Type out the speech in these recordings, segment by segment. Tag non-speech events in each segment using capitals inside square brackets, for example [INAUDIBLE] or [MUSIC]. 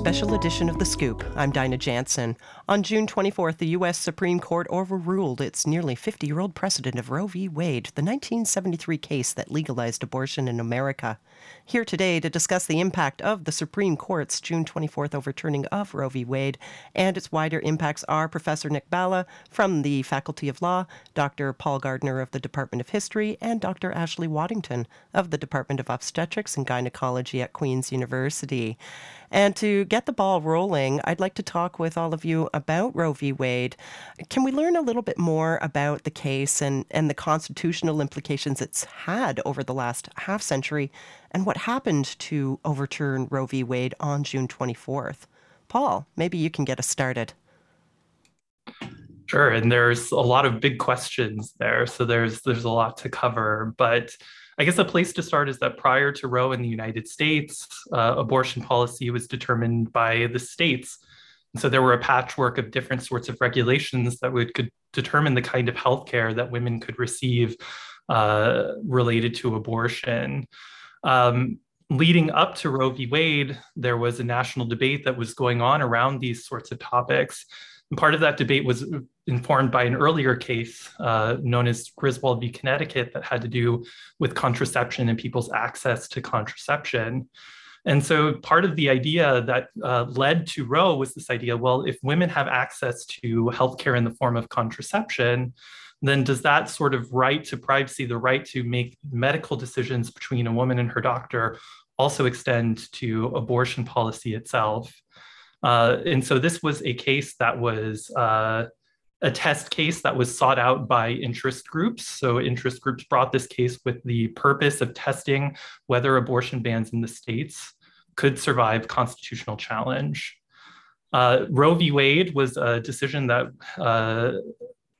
special edition of The Scoop. I'm Dinah Jansen. On June 24th, the U.S. Supreme Court overruled its nearly 50 year old precedent of Roe v. Wade, the 1973 case that legalized abortion in America. Here today to discuss the impact of the Supreme Court's June 24th overturning of Roe v. Wade and its wider impacts are Professor Nick Bala from the Faculty of Law, Dr. Paul Gardner of the Department of History, and Dr. Ashley Waddington of the Department of Obstetrics and Gynecology at Queen's University. And to get the ball rolling, I'd like to talk with all of you about Roe v. Wade. Can we learn a little bit more about the case and, and the constitutional implications it's had over the last half century and what happened to overturn Roe v. Wade on June 24th? Paul, maybe you can get us started. Sure, and there's a lot of big questions there, so there's there's a lot to cover. But I guess a place to start is that prior to Roe in the United States, uh, abortion policy was determined by the states. And so there were a patchwork of different sorts of regulations that would could determine the kind of healthcare that women could receive uh, related to abortion. Um, leading up to Roe v. Wade, there was a national debate that was going on around these sorts of topics. And part of that debate was informed by an earlier case uh, known as Griswold v. Connecticut that had to do with contraception and people's access to contraception. And so part of the idea that uh, led to Roe was this idea well, if women have access to healthcare in the form of contraception, then does that sort of right to privacy, the right to make medical decisions between a woman and her doctor, also extend to abortion policy itself? Uh, and so this was a case that was uh, a test case that was sought out by interest groups. So, interest groups brought this case with the purpose of testing whether abortion bans in the states could survive constitutional challenge. Uh, Roe v. Wade was a decision that uh,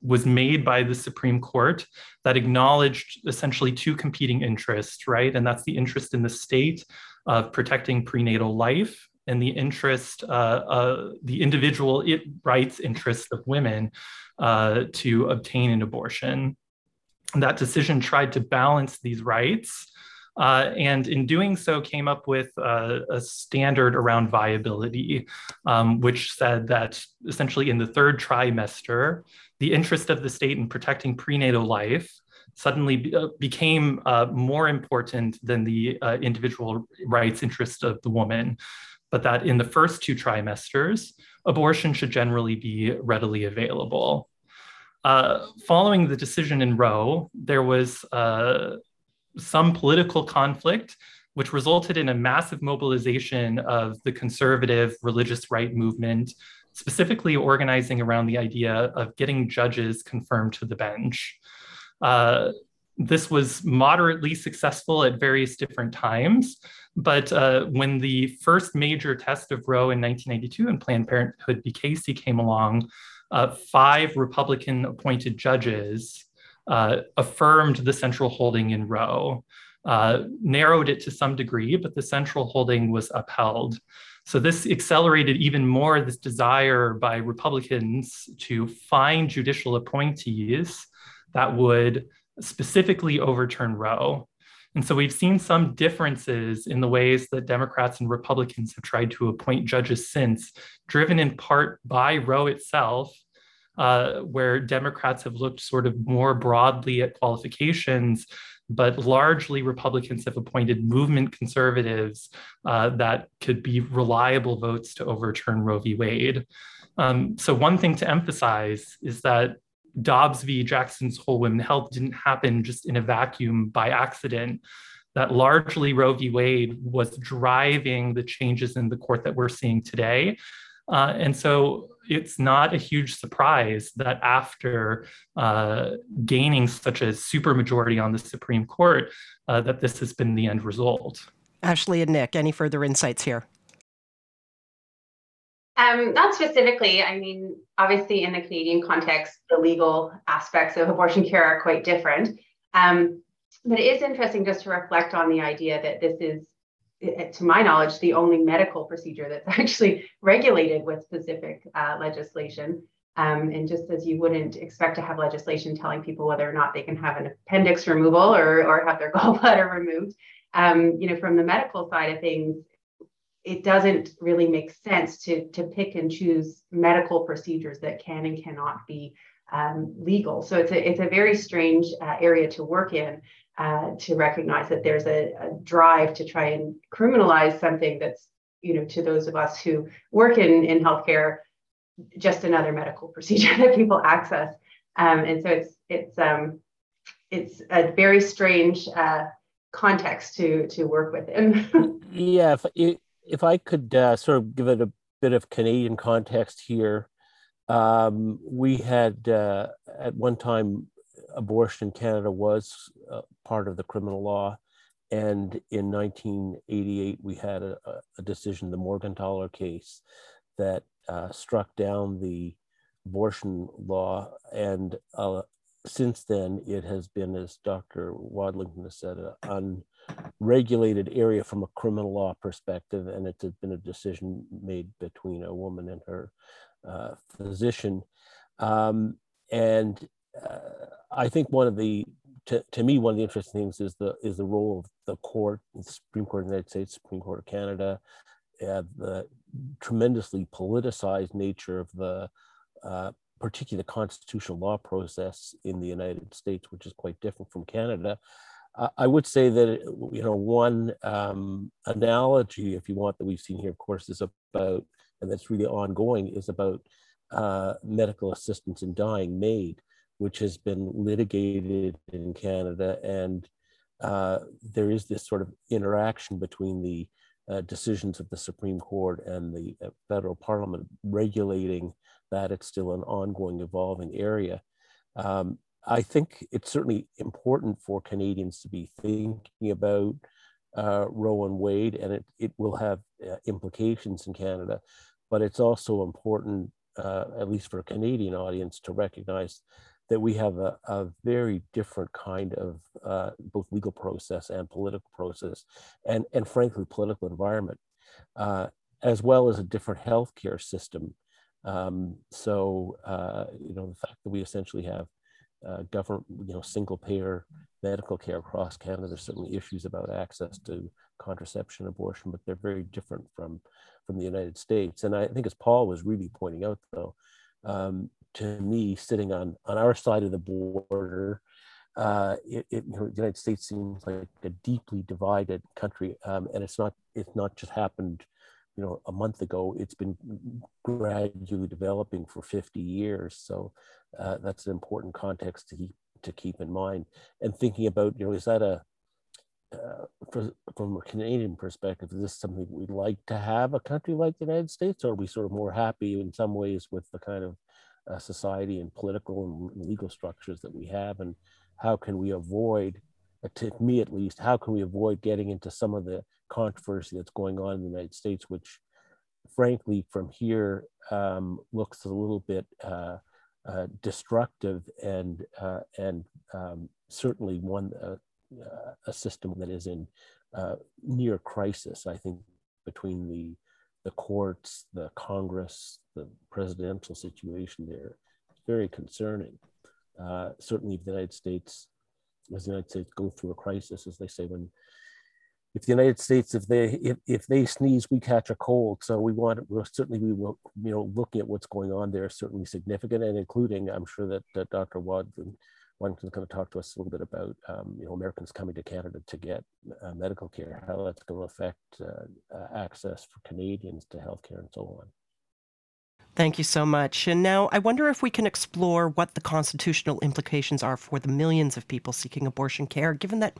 was made by the Supreme Court that acknowledged essentially two competing interests, right? And that's the interest in the state of protecting prenatal life and the interest, uh, uh, the individual rights interest of women uh, to obtain an abortion. And that decision tried to balance these rights. Uh, and in doing so, came up with a standard around viability, um, which said that essentially in the third trimester, the interest of the state in protecting prenatal life suddenly be, became uh, more important than the individual rights interest of the woman but that in the first two trimesters, abortion should generally be readily available. Uh, following the decision in Roe, there was uh, some political conflict, which resulted in a massive mobilization of the conservative religious right movement, specifically organizing around the idea of getting judges confirmed to the bench. Uh, this was moderately successful at various different times, but uh, when the first major test of Roe in 1992 and Planned Parenthood v. Casey came along, uh, five Republican appointed judges uh, affirmed the central holding in Roe, uh, narrowed it to some degree, but the central holding was upheld. So this accelerated even more this desire by Republicans to find judicial appointees that would specifically overturn Roe. And so we've seen some differences in the ways that Democrats and Republicans have tried to appoint judges since, driven in part by Roe itself, uh, where Democrats have looked sort of more broadly at qualifications, but largely Republicans have appointed movement conservatives uh, that could be reliable votes to overturn Roe v. Wade. Um, so, one thing to emphasize is that Dobbs v. Jackson's Whole Women Health didn't happen just in a vacuum by accident. That largely Roe v. Wade was driving the changes in the court that we're seeing today. Uh, and so it's not a huge surprise that after uh, gaining such a supermajority on the Supreme Court, uh, that this has been the end result. Ashley and Nick, any further insights here? Um, not specifically. I mean, obviously, in the Canadian context, the legal aspects of abortion care are quite different. Um, but it is interesting just to reflect on the idea that this is, to my knowledge, the only medical procedure that's [LAUGHS] actually regulated with specific uh, legislation. Um, and just as you wouldn't expect to have legislation telling people whether or not they can have an appendix removal or, or have their [LAUGHS] gallbladder removed, um, you know, from the medical side of things, it doesn't really make sense to, to pick and choose medical procedures that can and cannot be um, legal. So it's a, it's a very strange uh, area to work in uh, to recognize that there's a, a, drive to try and criminalize something that's, you know, to those of us who work in, in healthcare, just another medical [LAUGHS] procedure that people access. Um, and so it's, it's, um, it's a very strange uh, context to, to work within. [LAUGHS] yeah, if I could uh, sort of give it a bit of Canadian context here, um, we had uh, at one time abortion in Canada was uh, part of the criminal law. And in 1988, we had a, a decision, the Morgentaler case, that uh, struck down the abortion law. And uh, since then, it has been, as Dr. Wadlington has said, an unregulated area from a criminal law perspective. And it's been a decision made between a woman and her uh, physician. Um, and uh, I think one of the to, to me one of the interesting things is the is the role of the court, the Supreme Court of the United States, Supreme Court of Canada, uh, the tremendously politicized nature of the uh, particularly the constitutional law process in the United States, which is quite different from Canada. I would say that you know one um, analogy, if you want, that we've seen here, of course, is about and that's really ongoing, is about uh, medical assistance in dying MAID, which has been litigated in Canada. And uh, there is this sort of interaction between the uh, decisions of the Supreme Court and the uh, federal parliament regulating that. It's still an ongoing, evolving area. Um, I think it's certainly important for Canadians to be thinking about uh, Roe and Wade, and it, it will have uh, implications in Canada. But it's also important, uh, at least for a Canadian audience, to recognize that we have a, a very different kind of uh, both legal process and political process, and, and frankly, political environment, uh, as well as a different healthcare system. Um, so, uh, you know, the fact that we essentially have uh, government, you know, single payer medical care across Canada, there's certainly issues about access to contraception, abortion, but they're very different from from the United States. And I think, as Paul was really pointing out, though, um, to me, sitting on on our side of the border, uh, it, it, you know, the United States seems like a deeply divided country, um, and it's not it's not just happened, you know, a month ago. It's been gradually developing for 50 years. So uh, that's an important context to keep to keep in mind. And thinking about, you know, is that a uh, for, from a Canadian perspective, is this something we'd like to have a country like the United States, or are we sort of more happy in some ways with the kind of uh, society and political and legal structures that we have, and how can we avoid, to me at least, how can we avoid getting into some of the controversy that's going on in the United States, which, frankly, from here um, looks a little bit uh, uh destructive and uh, and um, certainly one uh, a system that is in near crisis. I think between the the courts, the Congress, the presidential situation there. Very concerning. Uh, certainly, the United States, as the United States go through a crisis, as they say, when if the United States, if they if, if they sneeze, we catch a cold. So we want, we'll certainly we will, you know, looking at what's going on there certainly significant, and including, I'm sure that, that Dr. Wadlington Wadlington's going to talk to us a little bit about, um, you know, Americans coming to Canada to get uh, medical care, how that's going to affect uh, uh, access for Canadians to healthcare and so on. Thank you so much. And now I wonder if we can explore what the constitutional implications are for the millions of people seeking abortion care, given that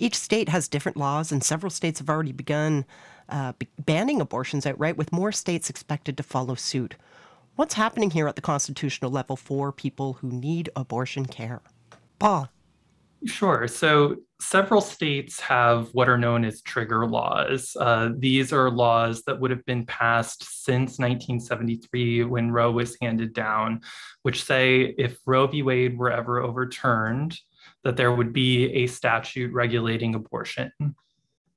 each state has different laws and several states have already begun uh, banning abortions outright, with more states expected to follow suit. What's happening here at the constitutional level for people who need abortion care? Paul. Sure. So several states have what are known as trigger laws. Uh, these are laws that would have been passed since 1973 when Roe was handed down, which say if Roe v. Wade were ever overturned, that there would be a statute regulating abortion.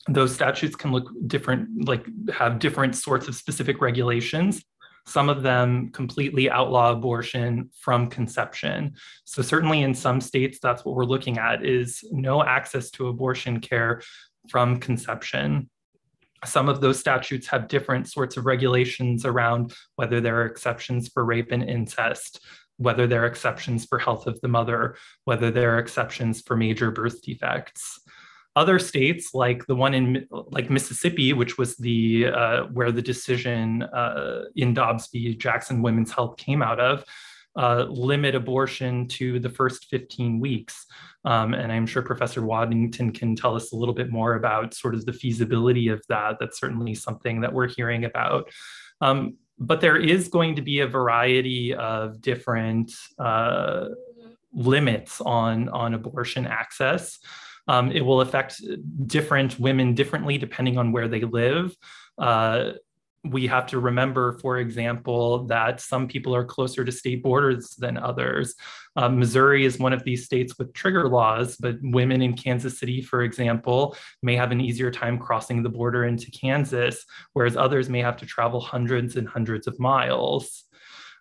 Those statutes can look different, like have different sorts of specific regulations. Some of them completely outlaw abortion from conception. So certainly in some states, that's what we're looking at is no access to abortion care from conception. some of those statutes have different sorts of regulations around whether there are exceptions for rape and incest, whether there are exceptions for health of the mother, whether there are exceptions for major birth defects. Other states, like the one in like Mississippi, which was the uh, where the decision uh, in Dobbs v. Jackson Women's Health came out of, uh, limit abortion to the first 15 weeks. Um, and I'm sure Professor Waddington can tell us a little bit more about sort of the feasibility of that. That's certainly something that we're hearing about. Um, but there is going to be a variety of different uh, limits on, on abortion access. Um, it will affect different women differently depending on where they live. Uh, we have to remember, for example, that some people are closer to state borders than others. Uh, Missouri is one of these states with trigger laws, but women in Kansas City, for example, may have an easier time crossing the border into Kansas, whereas others may have to travel hundreds and hundreds of miles.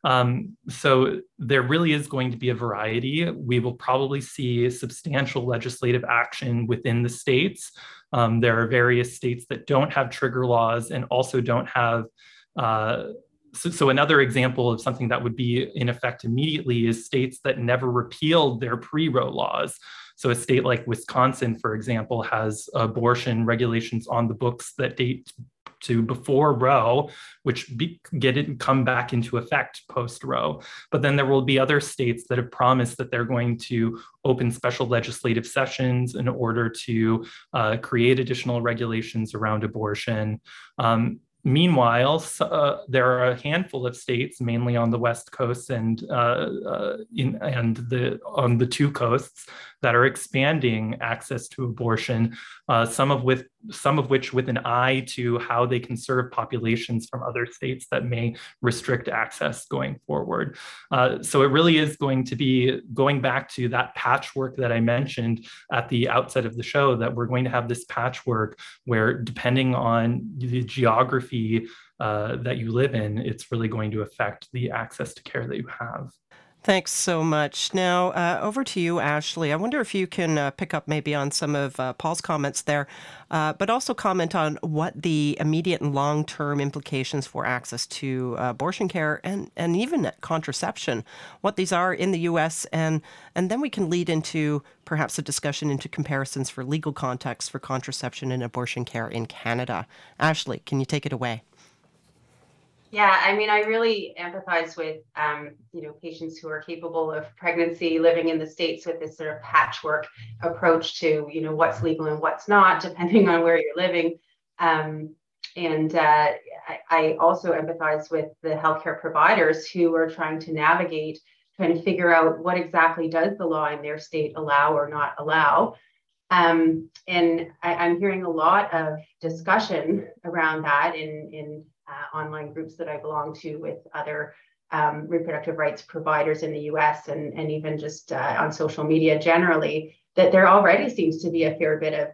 Um, so there really is going to be a variety. We will probably see substantial legislative action within the states um, there are various states that don't have trigger laws and also don't have. Uh, so, so, another example of something that would be in effect immediately is states that never repealed their pre-Roe laws. So a state like Wisconsin, for example, has abortion regulations on the books that date to before Roe, which be, get it come back into effect post Roe. But then there will be other states that have promised that they're going to open special legislative sessions in order to uh, create additional regulations around abortion. Um, Meanwhile, uh, there are a handful of states, mainly on the West Coast and uh, uh, in, and the on the two coasts, that are expanding access to abortion. Uh, some of with some of which with an eye to how they can serve populations from other states that may restrict access going forward. Uh, so it really is going to be going back to that patchwork that I mentioned at the outset of the show. That we're going to have this patchwork where, depending on the geography uh, that you live in, it's really going to affect the access to care that you have. Thanks so much. Now, uh, over to you, Ashley. I wonder if you can uh, pick up maybe on some of uh, Paul's comments there, uh, but also comment on what the immediate and long term implications for access to uh, abortion care and, and even contraception, what these are in the U.S., and, and then we can lead into perhaps a discussion into comparisons for legal context for contraception and abortion care in Canada. Ashley, can you take it away? Yeah, I mean, I really empathize with, um, you know, patients who are capable of pregnancy, living in the states with this sort of patchwork approach to, you know, what's legal and what's not, depending on where you're living. Um, and uh, I, I, also empathize with the healthcare providers who are trying to navigate, trying to figure out what exactly does the law in their state allow or not allow. Um, and I, am hearing a lot of discussion around that in, in uh, online groups that I belong to with other um, reproductive rights providers in the US and, and even just uh, on social media generally, that there already seems to be a fair bit of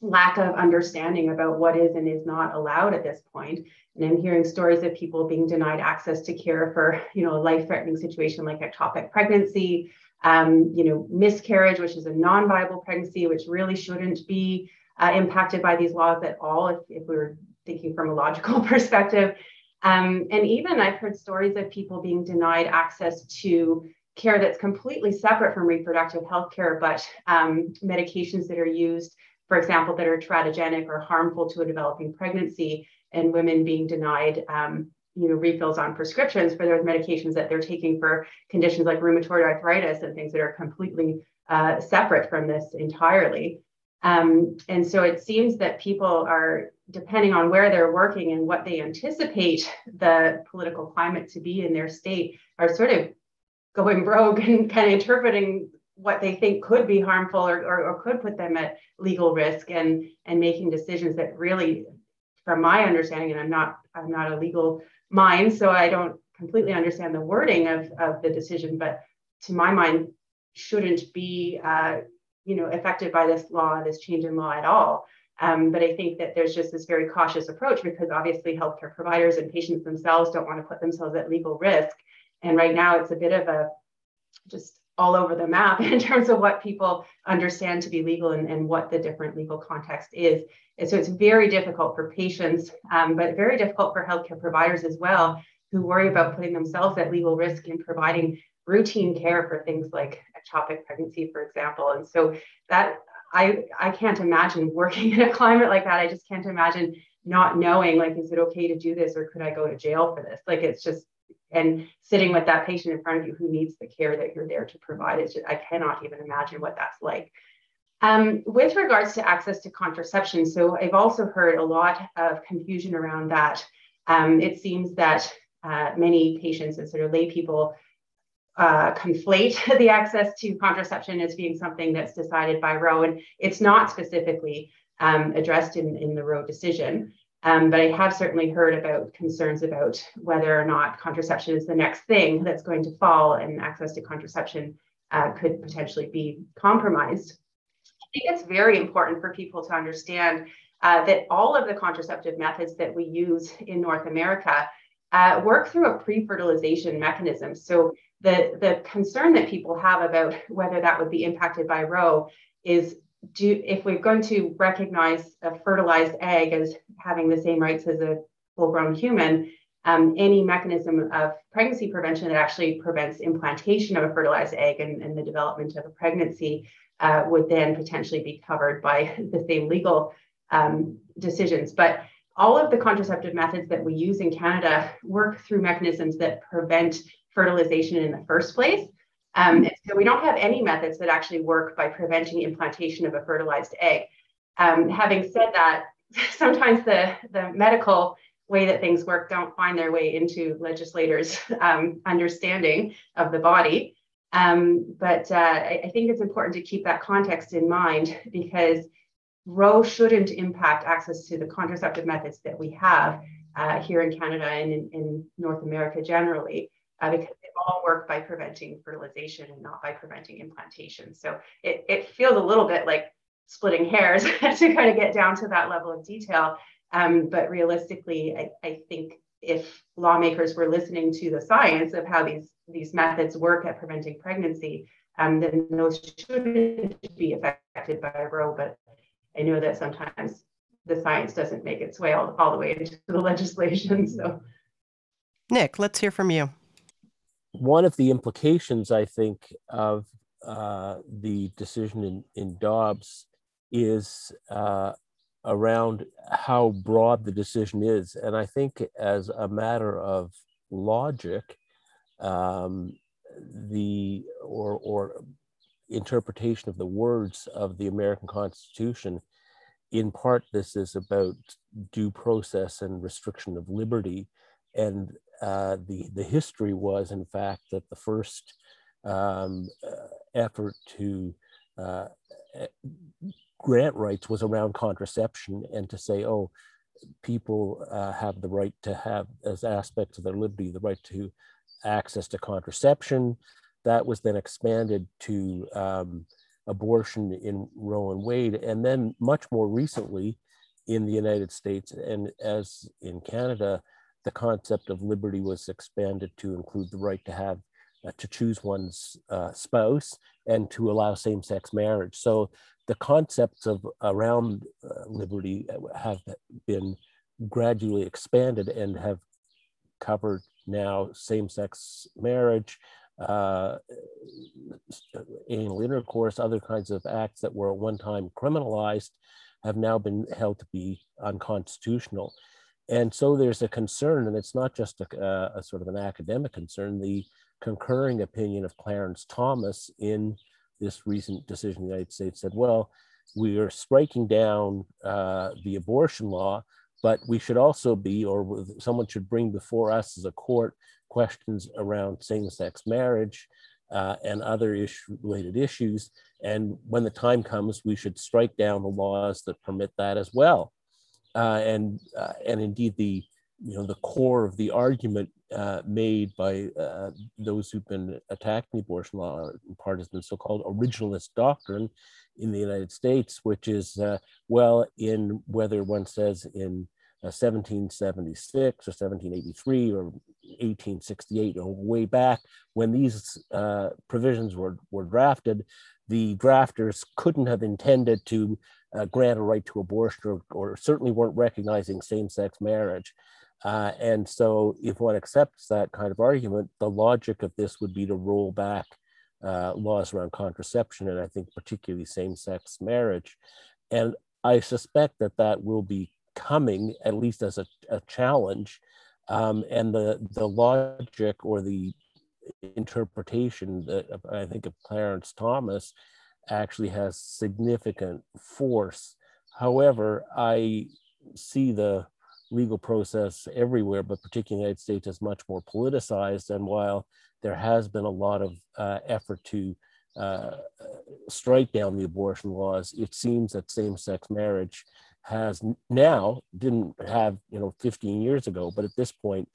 lack of understanding about what is and is not allowed at this point. And I'm hearing stories of people being denied access to care for, you know, a life-threatening situation like ectopic pregnancy, um, you know, miscarriage, which is a non-viable pregnancy, which really shouldn't be uh, impacted by these laws at all if, if we were thinking from a logical [LAUGHS] perspective. Um, and even I've heard stories of people being denied access to care that's completely separate from reproductive health care, but um, medications that are used, for example, that are teratogenic or harmful to a developing pregnancy, and women being denied. Um, you know, refills on prescriptions for those medications that they're taking for conditions like rheumatoid arthritis and things that are completely uh, separate from this entirely. Um, and so it seems that people are, depending on where they're working and what they anticipate the political climate to be in their state, are sort of going [LAUGHS] rogue and kind of interpreting what they think could be harmful or, or, or could put them at legal risk and, and making decisions that really, from my understanding, and I'm not I'm not a legal mind, so I don't completely understand the wording of, of the decision, but to my mind, shouldn't be uh, you know, affected by this law, this change in law at all. Um, but I think that there's just this very cautious approach because obviously healthcare providers and patients themselves don't want to put themselves at legal risk. And right now it's a bit of a just all over the map [LAUGHS] in terms of what people understand to be legal and, and what the different legal context is. And so it's very difficult for patients, um, but very difficult for healthcare providers as well, who worry about putting themselves at legal risk in providing routine care for things like ectopic pregnancy, for example. And so that I I can't imagine working in a climate like that. I just can't imagine not knowing like is it okay to do this or could I go to jail for this? Like it's just and sitting with that patient in front of you who needs the care that you're there to provide. Just, I cannot even imagine what that's like. Um, with regards to access to contraception, so I've also heard a lot of confusion around that. Um, it seems that uh, many patients and sort of lay people uh, conflate [LAUGHS] the access to contraception as being something that's decided by Roe, and it's not specifically um, addressed in, in the Roe decision. Um, but I have certainly heard about concerns about whether or not contraception is the next thing that's going to fall and access to contraception uh, could potentially be compromised. I think it's very important for people to understand uh, that all of the contraceptive methods that we use in North America uh, work through a pre-fertilization mechanism. So the, the concern that people have about whether that would be impacted by Roe is do if we're going to recognize a fertilized egg as having the same rights as a full-grown human, um, any mechanism of pregnancy prevention that actually prevents implantation of a fertilized egg and, and the development of a pregnancy uh, would then potentially be covered by the same legal um, decisions. But all of the contraceptive methods that we use in Canada work through mechanisms that prevent fertilization in the first place. Um, so we don't have any methods that actually work by preventing implantation of a fertilized egg. Um, having said that, [LAUGHS] sometimes the, the medical way that things work don't find their way into legislators' [LAUGHS] um, understanding of the body. Um, but uh, I, I think it's important to keep that context in mind because Roe shouldn't impact access to the contraceptive methods that we have uh, here in Canada and in, in North America generally uh, because they all work by preventing fertilization and not by preventing implantation. So it, it feels a little bit like splitting hairs [LAUGHS] to kind of get down to that level of detail. Um, but realistically, I, I think if lawmakers were listening to the science of how these, these methods work at preventing pregnancy, um, then those shouldn't be affected by Roe. But I know that sometimes the science doesn't make its way all, all the way [LAUGHS] into the legislation. So, Nick, let's hear from you one of the implications, I think, of uh, the decision in, in Dobbs is uh, around how broad the decision is. And I think, as a matter of logic, um, the or, or interpretation of the words of the American Constitution, in part, this is about due process and restriction of liberty. And uh, the, the history was, in fact, that the first um, uh, effort to uh, grant rights was around contraception and to say, oh, people have the right to have, as aspects of their liberty, the right to access to contraception. That was then expanded to um, abortion in Roe and Wade. And then, much more recently, in the United States and as in Canada, the concept of liberty was expanded to include the right to have uh, to choose one's uh, spouse and to allow same-sex marriage. So the concepts of around uh, liberty have been gradually expanded and have covered now same-sex marriage, uh, anal intercourse, other kinds of acts that were at one time criminalized have now been held to be unconstitutional and so there's a concern, and it's not just a, a, sort of an academic concern. The concurring opinion of Clarence Thomas in this recent decision in the United States said, well, we are striking down uh, the abortion law, but we should also be, or someone should bring before us as a court questions around same-sex marriage uh, and other issue, related issues. And when the time comes, we should strike down the laws that permit that as well uh, and uh, and indeed the you know the core of the argument uh, made by uh, those who've been attacking the abortion law in part has been so-called originalist doctrine in the United States, which is uh, well in whether one says in 1776 uh, or 1783 or 1868 or way back when these provisions were, were drafted, the drafters couldn't have intended to uh, grant a right to abortion or, or certainly weren't recognizing same-sex marriage. Uh, and so if one accepts that kind of argument, the logic of this would be to roll back uh, laws around contraception and I think particularly same-sex marriage. And I suspect that that will be coming at least as a, a challenge. Um, and the, the logic or the interpretation that I think of Clarence Thomas actually has significant force. However, I see the legal process everywhere, but particularly in the United States, as much more politicized. And while there has been a lot of uh, effort to uh, strike down the abortion laws, it seems that same-sex marriage has now didn't have you know 15 years ago, but at this point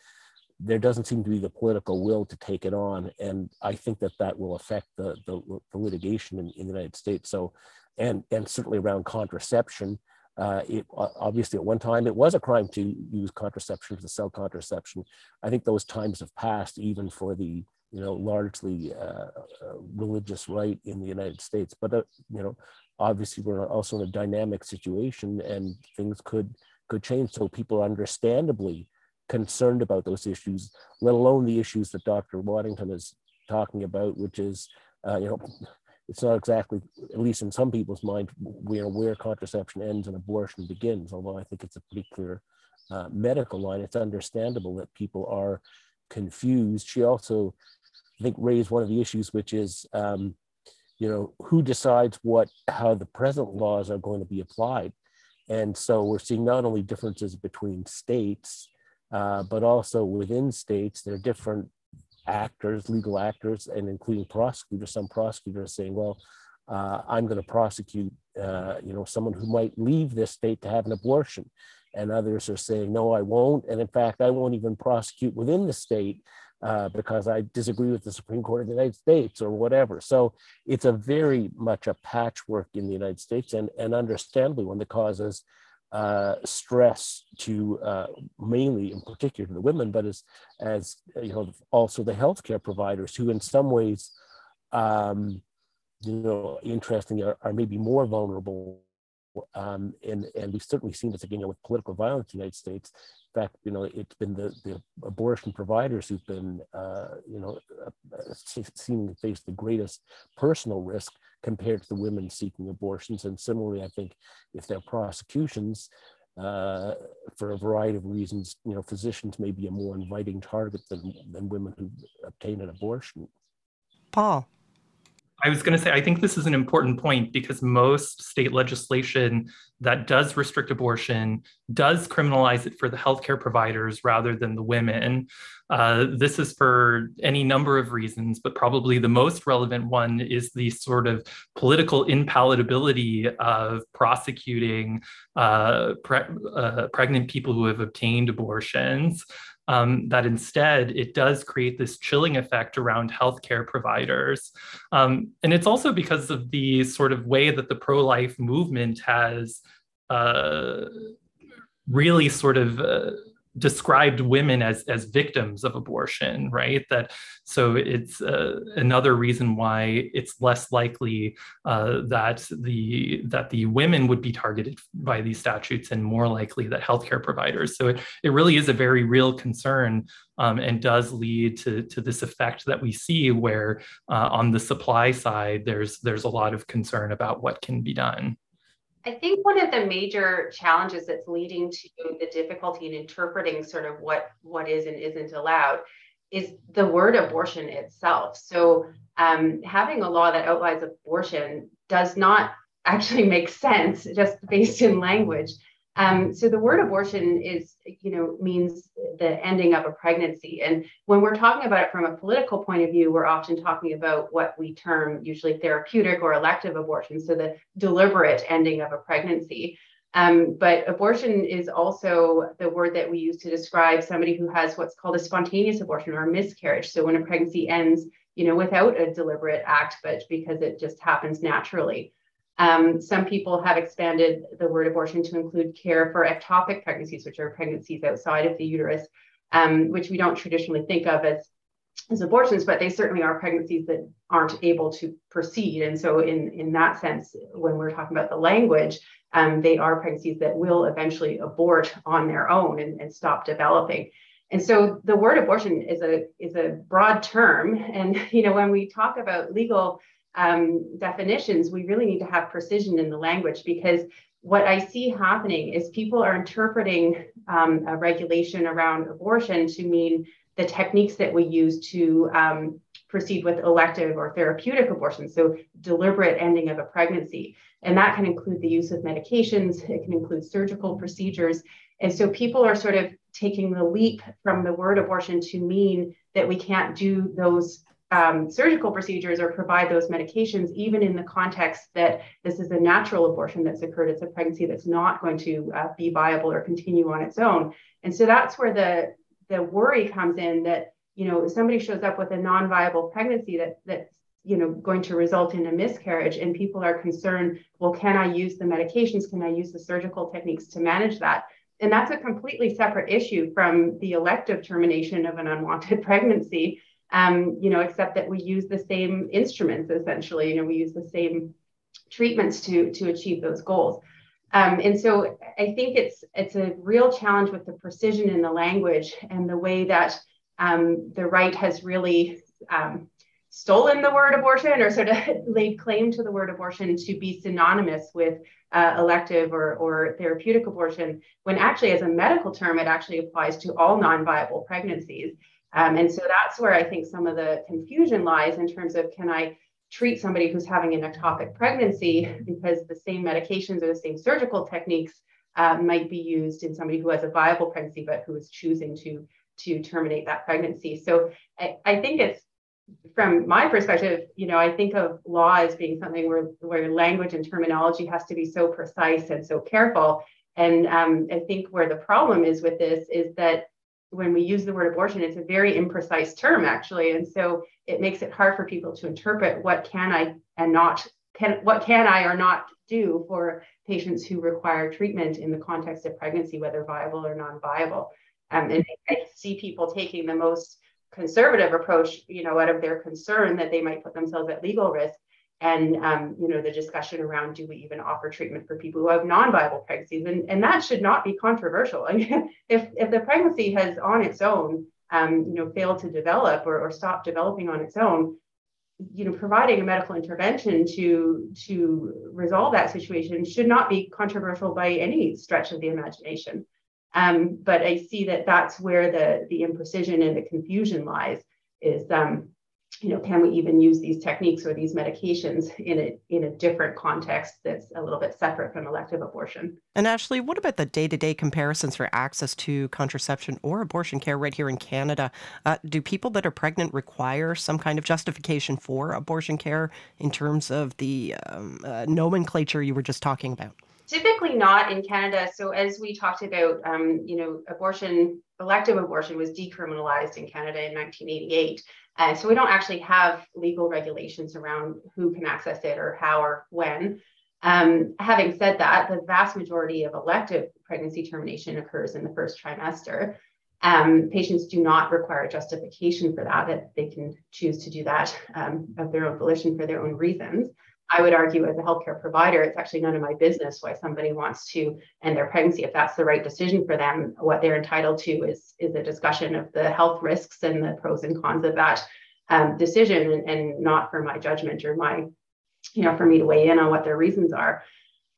there doesn't seem to be the political will to take it on. And I think that that will affect the, the, the litigation in, in, the United States. So, and, and certainly around contraception, uh, it, obviously at one time it was a crime to use contraception, to sell contraception. I think those times have passed even for the, you know, largely uh, uh religious right in the United States. But, uh, you know, obviously we're also in a dynamic situation and things could, could change. So people understandably concerned about those issues, let alone the issues that Dr. Waddington is talking about, which is, uh, you know, it's not exactly, at least in some people's mind, where, where contraception ends and abortion begins, although I think it's a pretty clear uh, medical line. It's understandable that people are confused. She also, I think, raised one of the issues, which is, um, you know, who decides what, how the present laws are going to be applied. And so we're seeing not only differences between states, uh, but also within states, there are different actors, legal actors, and including prosecutors. Some prosecutors saying, well, uh, I'm going to prosecute, uh, you know, someone who might leave this state to have an abortion. And others are saying, no, I won't. And in fact, I won't even prosecute within the state uh, because I disagree with the Supreme Court of the United States or whatever. So it's a very much a patchwork in the United States and, and understandably one that causes uh, stress to uh, mainly in particular to the women, but as, as you know, also the healthcare providers who in some ways, um, you know, interestingly are, are maybe more vulnerable. Um, and, and we've certainly seen this again you know, with political violence in the United States. In fact, you know, it's been the, the abortion providers who've been, uh, you know, uh, seemingly face the greatest personal risk compared to the women seeking abortions. And similarly, I think if there are prosecutions, uh, for a variety of reasons, you know, physicians may be a more inviting target than, than women who obtain an abortion. Paul. I was going to say, I think this is an important point because most state legislation that does restrict abortion does criminalize it for the healthcare providers rather than the women. Uh, this is for any number of reasons, but probably the most relevant one is the sort of political impalatability of prosecuting uh, pre- uh, pregnant people who have obtained abortions um, that instead it does create this chilling effect around healthcare providers. Um, and it's also because of the sort of way that the pro life movement has uh, really sort of uh, described women as as victims of abortion right? That so it's uh, another reason why it's less likely uh, that the that the women would be targeted by these statutes and more likely that healthcare providers. So it, it really is a very real concern um, and does lead to, to this effect that we see where uh, on the supply side there's there's a lot of concern about what can be done I think one of the major challenges that's leading to the difficulty in interpreting sort of what what is and isn't allowed is the word abortion itself. So um, having a law that outlines abortion does not actually make sense just based in language. Um, so the word abortion is, you know, means the ending of a pregnancy. And when we're talking about it from a political point of view, we're often talking about what we term usually therapeutic or elective abortion, so the deliberate ending of a pregnancy. Um, but abortion is also the word that we use to describe somebody who has what's called a spontaneous abortion or a miscarriage. So when a pregnancy ends, you know, without a deliberate act, but because it just happens naturally. Um, some people have expanded the word abortion to include care for ectopic pregnancies, which are pregnancies outside of the uterus. um, which we don't traditionally think of as as abortions, but they certainly are pregnancies that aren't able to proceed. And so, in in that sense, when we're talking about the language, um, they are pregnancies that will eventually abort on their own and, and stop developing. And so, the word abortion is a is a broad term, and you know when we talk about legal um, definitions, we really need to have precision in the language because what I see happening is people are interpreting um, a regulation around abortion to mean the techniques that we use to um, proceed with elective or therapeutic abortion, so deliberate ending of a pregnancy. And that can include the use of medications, it can include surgical procedures. And so people are sort of taking the leap from the word abortion to mean that we can't do those um, surgical procedures or provide those medications, even in the context that this is a natural abortion that's occurred. It's a pregnancy that's not going to uh, be viable or continue on its own. And so that's where the the worry comes in that you know if somebody shows up with a non-viable pregnancy that that's you know going to result in a miscarriage and people are concerned well can i use the medications can i use the surgical techniques to manage that and that's a completely separate issue from the elective termination of an unwanted [LAUGHS] pregnancy um, you know except that we use the same instruments essentially you know we use the same treatments to to achieve those goals um, and so I think it's it's a real challenge with the precision in the language and the way that um, the right has really um, stolen the word abortion or sort of [LAUGHS] laid claim to the word abortion to be synonymous with uh, elective or, or therapeutic abortion, when actually, as a medical term, it actually applies to all non-viable pregnancies. Um, and so that's where I think some of the confusion lies in terms of can I treat somebody who's having an ectopic pregnancy because the same medications or the same surgical techniques uh, might be used in somebody who has a viable pregnancy but who is choosing to to terminate that pregnancy. So I, I think it's from my perspective, you know, I think of law as being something where where language and terminology has to be so precise and so careful. And um, I think where the problem is with this is that when we use the word abortion, it's a very imprecise term actually, and so it makes it hard for people to interpret what can I and not can what can I or not do for patients who require treatment in the context of pregnancy, whether viable or non-viable. Um, and I see people taking the most conservative approach, you know, out of their concern that they might put themselves at legal risk and um, you know the discussion around do we even offer treatment for people who have non-viable pregnancies? And, and that should not be controversial. I [LAUGHS] mean, if, if the pregnancy has on its own um, you know failed to develop or, or stop developing on its own you know providing a medical intervention to to resolve that situation should not be controversial by any stretch of the imagination. Um, but i see that that's where the the imprecision and the confusion lies is um, you know, can we even use these techniques or these medications in a in a different context that's a little bit separate from elective abortion? And Ashley, what about the day-to-day comparisons for access to contraception or abortion care right here in Canada? Uh, do people that are pregnant require some kind of justification for abortion care in terms of the um, uh, nomenclature you were just talking about? Typically not in Canada. So as we talked about, um, you know, abortion, elective abortion was decriminalized in Canada in 1988. Uh, so we don't actually have legal regulations around who can access it or how or when. Um, having said that, the vast majority of elective pregnancy termination occurs in the first trimester. Um, patients do not require justification for that, that they can choose to do that um, of their own volition for their own reasons. I would argue as a healthcare provider, it's actually none of my business why somebody wants to end their pregnancy. If that's the right decision for them, what they're entitled to is, is a discussion of the health risks and the pros and cons of that um, decision and, and, not for my judgment or my, you know, for me to weigh in on what their reasons are.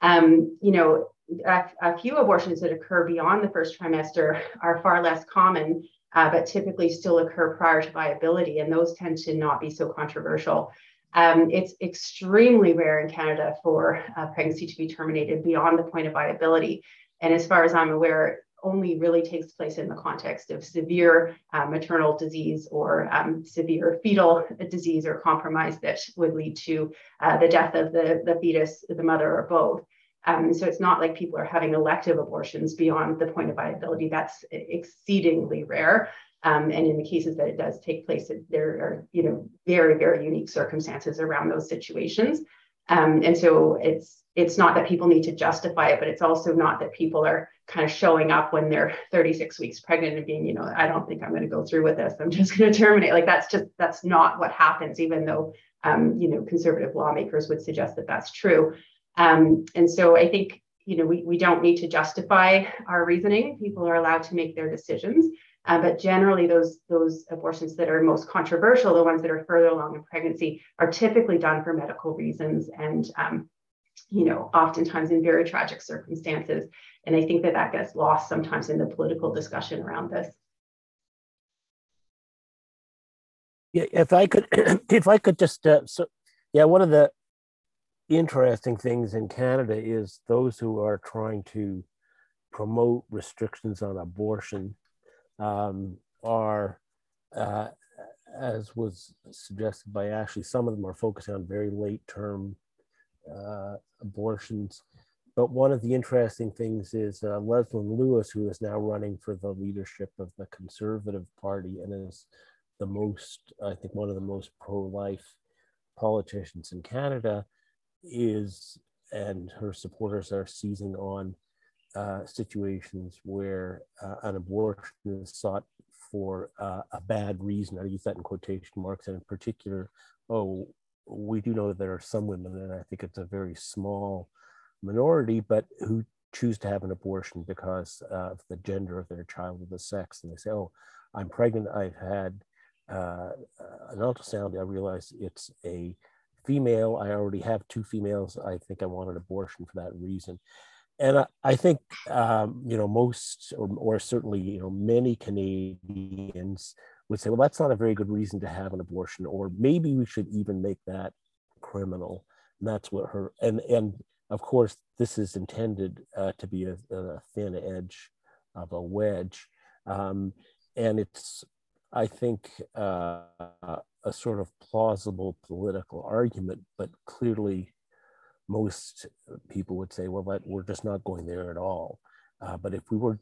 Um, you know, a, a, few abortions that occur beyond the first trimester are far less common, uh, but typically still occur prior to viability, and those tend to not be so controversial. Um, it's extremely rare in Canada for pregnancy to be terminated beyond the point of viability. And as far as I'm aware, only really takes place in the context of severe uh, maternal disease or um, severe fetal disease or compromise that would lead to uh, the death of the, the fetus, the mother, or both. Um, so it's not like people are having elective abortions beyond the point of viability. That's exceedingly rare. Um, and in the cases that it does take place, there are you know very very unique circumstances around those situations. Um, and so it's it's not that people need to justify it, but it's also not that people are kind of showing up when they're 36 weeks pregnant and being, you know, I don't think I'm going to go through with this. I'm just going [LAUGHS] to terminate. Like that's just that's not what happens, even though um, you know conservative lawmakers would suggest that that's true. Um, and so I think you know we, we don't need to justify our reasoning. People are allowed to make their decisions. Uh, but generally, those those abortions that are most controversial, the ones that are further along in pregnancy, are typically done for medical reasons and um, you know oftentimes in very tragic circumstances. And I think that that gets lost sometimes in the political discussion around this. Yeah, if I could, [CLEARS THROAT] if I could just, uh, so yeah, one of the interesting things in Canada is those who are trying to promote restrictions on abortion um, are, uh, as was suggested by Ashley, some of them are focusing on very late term uh, abortions. But one of the interesting things is uh, Leslyn Lewis, who is now running for the leadership of the Conservative Party and is the most, I think, one of the most pro life politicians in Canada, is, and her supporters are seizing on uh, situations where uh, an abortion is sought for uh, a bad reason. I use that in quotation marks, and in particular, oh, we do know that there are some women, and I think it's a very small minority, but who choose to have an abortion because of the gender of their child or the sex. And they say, oh, I'm pregnant, I've had uh, an ultrasound, I realize it's a female, I already have two females, I think I want an abortion for that reason and I, I think um, you know most or, or certainly you know many Canadians would say, well, that's not a very good reason to have an abortion, or maybe we should even make that criminal. And that's what her and and of course this is intended uh, to be a, a, thin edge of a wedge, um, and it's I think uh, a sort of plausible political argument, but clearly most people would say, well, we're just not going there at all. Uh, but if we were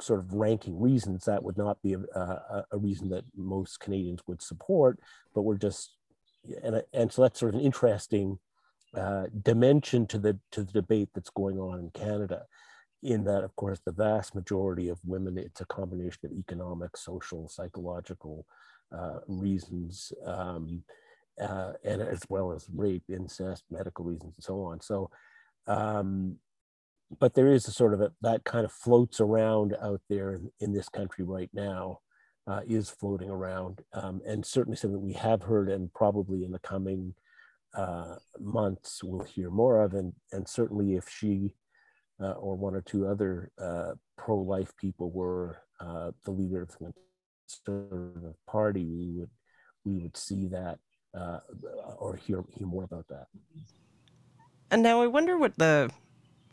sort of ranking reasons, that would not be a, a, a, reason that most Canadians would support, but we're just, and, and so that's sort of an interesting uh, dimension to the, to the debate that's going on in Canada. In that, of course, the vast majority of women, it's a combination of economic, social, psychological uh, reasons. Um, uh, and as well as rape, incest, medical reasons, and so on. So, um, but there is a sort of a, that kind of floats around out there in, in this country right now, uh, is floating around, um, and certainly something we have heard, and probably in the coming uh, months we'll hear more of, and and certainly if she uh, or one or two other uh, pro-life people were uh, the leader of the conservative party, we would we would see that uh, or hear, hear more about that. And now I wonder what the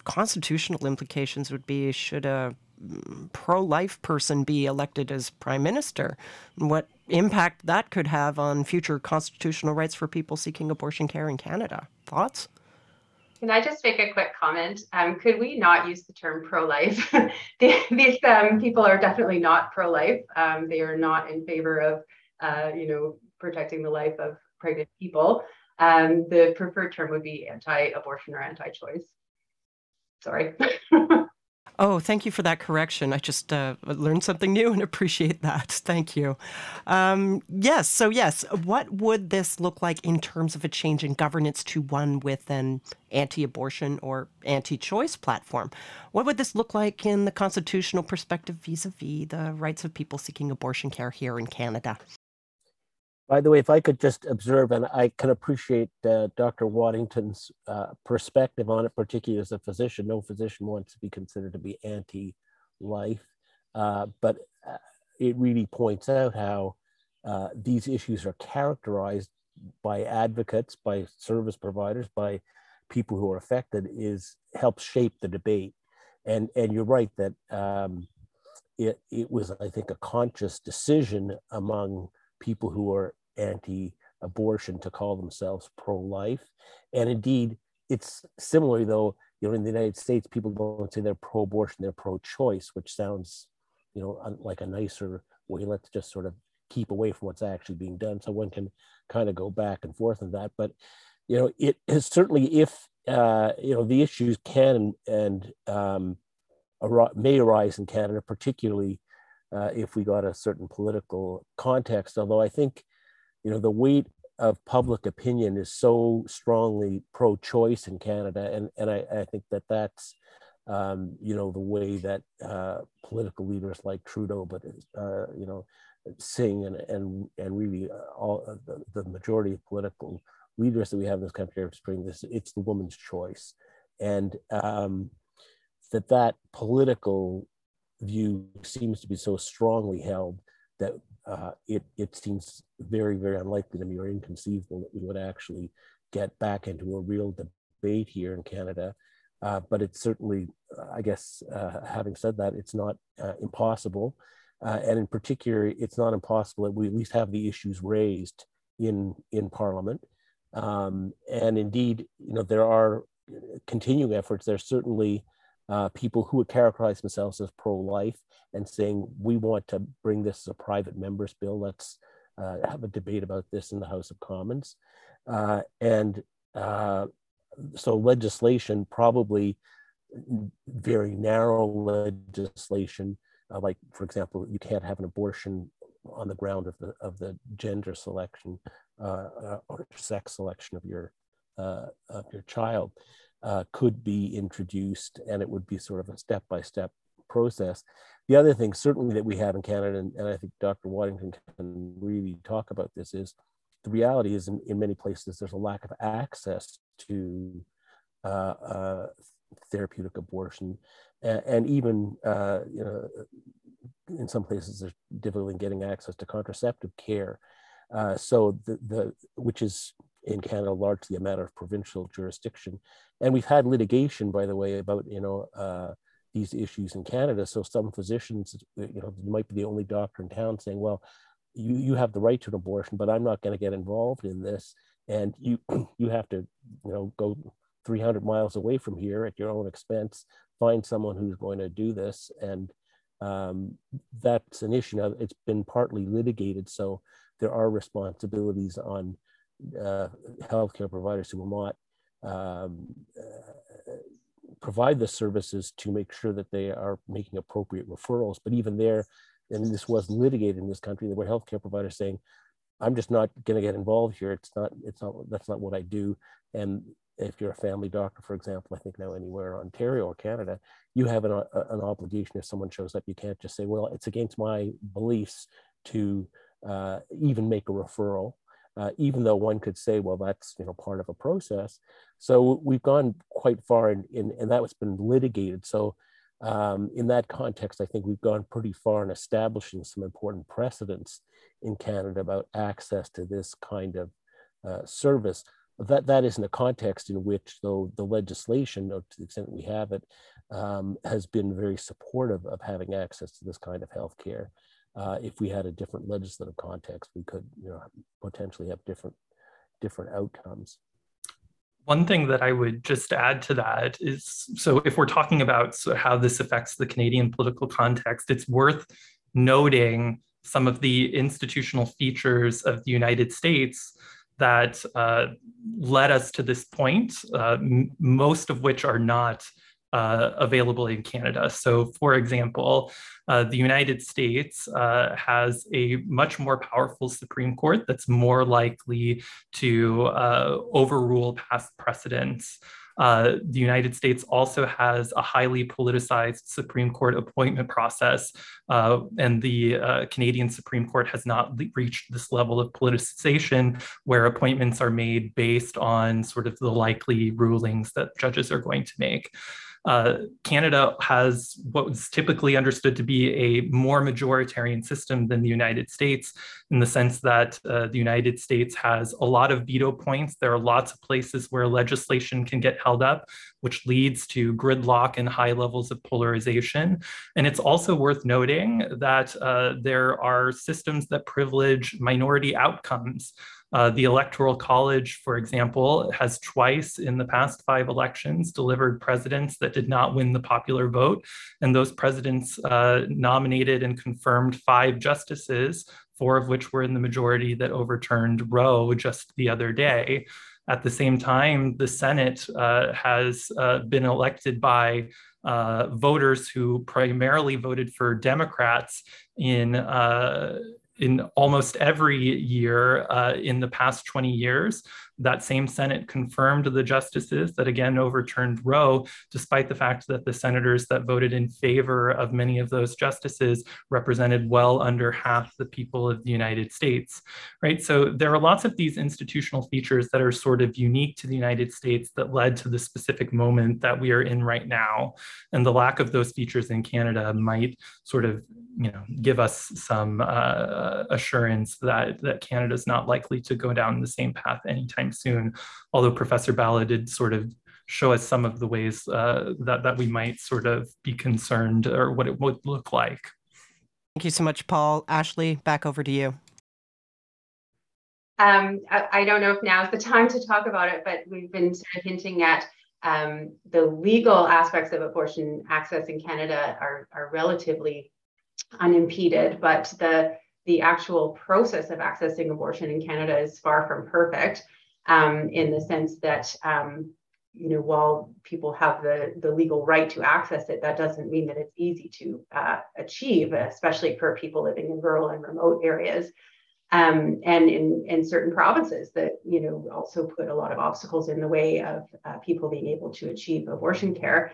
constitutional implications would be should a mm, pro life person be elected as prime minister. What impact that could have on future constitutional rights for people seeking abortion care in Canada. Thoughts? Can I just make a quick comment? Um, could we not use the term pro-life? [LAUGHS] These um, people are definitely not pro-life. Um, they are not in favor of, uh, you know, protecting the life of pregnant people, um, the preferred term would be anti-abortion or anti-choice. Sorry. [LAUGHS] Oh, thank you for that correction. I just uh, learned something new and [LAUGHS] appreciate that. Thank you. Um, yes, so yes, what would this look like in terms of a change in governance to one with an anti abortion or anti choice platform? What would this look like in the constitutional perspective vis a vis the rights of people seeking abortion care here in Canada? By the way, if I could just observe, and I can appreciate uh, Dr. Waddington's uh, perspective on it, particularly as a physician. No physician wants to be considered to be anti life, uh, but uh, it really points out how uh, these issues are characterized by advocates, by service providers, by people who are affected, is helps shape the debate. And, and you're right that um, it, it was, I think, a conscious decision among people who are anti-abortion to call themselves pro-life. And indeed, it's similarly though, you know, in the United States, people don't say they're pro-abortion, they're pro-choice, which sounds, you know, like a nicer way. Let's just sort of keep away from what's actually being done. So one can kind of go back and forth on that. But you know, it is certainly if uh, you know the issues can and um, may arise in Canada, particularly uh, if we got a certain political context. Although I think, you know, the weight of public opinion is so strongly pro-choice in Canada, and and I, I think that that's um, you know the way that uh, political leaders like Trudeau, but uh, you know, Singh and and and really uh, all the, the majority of political leaders that we have in this country are spring this. It's the woman's choice, and um, that that political view seems to be so strongly held that uh, it, it seems very, very unlikely to me or inconceivable that we would actually get back into a real debate here in Canada. Uh, but it's certainly, I guess, uh, having said that, it's not uh, impossible. Uh, and in particular, it's not impossible that we at least have the issues raised in, in Parliament. Um, and indeed, you know, there are continuing efforts. There's certainly uh, people who would characterize themselves as pro-life and saying we want to bring this as a private members bill. Let's uh, have a debate about this in the House of Commons, uh, and uh, so legislation probably very narrow legislation, uh, like for example, you can't have an abortion on the ground of the of the gender selection uh, or sex selection of your of your child uh, could be introduced and it would be sort of a step-by-step process. The other thing certainly that we have in Canada, and, and, I think Dr. Waddington can really talk about this, is the reality is in, in many places there's a lack of access to uh, uh, therapeutic abortion. And, and even, uh, you know, in some places there's difficulty in getting access to contraceptive care. Uh, so the, the, which is in Canada largely a matter of provincial jurisdiction. And we've had litigation, by the way, about you know uh, these issues in Canada. So some physicians, you know, might be the only doctor in town saying, "Well, you you have the right to an abortion, but I'm not going to get involved in this, and you [CLEARS THROAT] you have to you know go 300 miles away from here at your own expense, find someone who's going to do this." And um, that's an issue now. It's been partly litigated, so there are responsibilities on uh, healthcare providers who will not um, uh, provide the services to make sure that they are making appropriate referrals. But even there, and this was litigated in this country, there were healthcare providers saying, "I'm just not going to get involved here. It's not. It's not. That's not what I do." And if you're a family doctor, for example, I think now anywhere Ontario or Canada, you have an, a, an obligation. If someone shows up, you can't just say, "Well, it's against my beliefs to uh, even make a referral." Uh, even though one could say, well, that's you know part of a process. So we've gone quite far, in, in and that was been litigated. So um, in that context, I think we've gone pretty far in establishing some important precedents in Canada about access to this kind of uh, service. That that is in a context in which, though the legislation, to the extent we have it, um, has been very supportive of having access to this kind of health care uh, if we had a different legislative context, we could you know, potentially have different, different outcomes. One thing that I would just add to that is so if we're talking about so how this affects the Canadian political context, it's worth noting some of the institutional features of the United States that uh, led us to this point, uh, m- most of which are not uh, available in Canada. So, for example, uh, the United States uh, has a much more powerful Supreme Court that's more likely to uh, overrule past precedents. Uh, the United States also has a highly politicized Supreme Court appointment process, uh, and the uh, Canadian Supreme Court has not reached this level of politicization where appointments are made based on sort of the likely rulings that judges are going to make. Uh, Canada has what was typically understood to be a more majoritarian system than the United States, in the sense that uh, the United States has a lot of veto points. There are lots of places where legislation can get held up, which leads to gridlock and high levels of polarization. And it's also worth noting that uh, there are systems that privilege minority outcomes. Uh, the Electoral College, for example, has twice in the past five elections delivered presidents that did not win the popular vote. And those presidents uh, nominated and confirmed five justices, four of which were in the majority that overturned Roe just the other day. At the same time, the Senate uh, has uh, been elected by uh, voters who primarily voted for Democrats in uh, in almost every year uh, in the past 20 years. That same Senate confirmed the justices that again overturned Roe, despite the fact that the senators that voted in favor of many of those justices represented well under half the people of the United States, right? So there are lots of these institutional features that are sort of unique to the United States that led to the specific moment that we are in right now. And the lack of those features in Canada might sort of you know give us some uh, assurance that that Canada is not likely to go down the same path anytime soon. Although Professor Bala did sort of show us some of the ways uh, that that we might sort of be concerned or what it would look like. Thank you so much, Paul. Ashley, back over to you. Um, I, I, don't know if now is the time to talk about it, but we've been sort of hinting at um, the legal aspects of abortion access in Canada are, are relatively unimpeded, but the the actual process of accessing abortion in Canada is far from perfect, um, in the sense that um, you know while people have the the legal right to access it, that doesn't mean that it's easy to uh, achieve, especially for people living in rural and remote areas. Um, and in, in certain provinces that you know also put a lot of obstacles in the way of uh, people being able to achieve abortion care.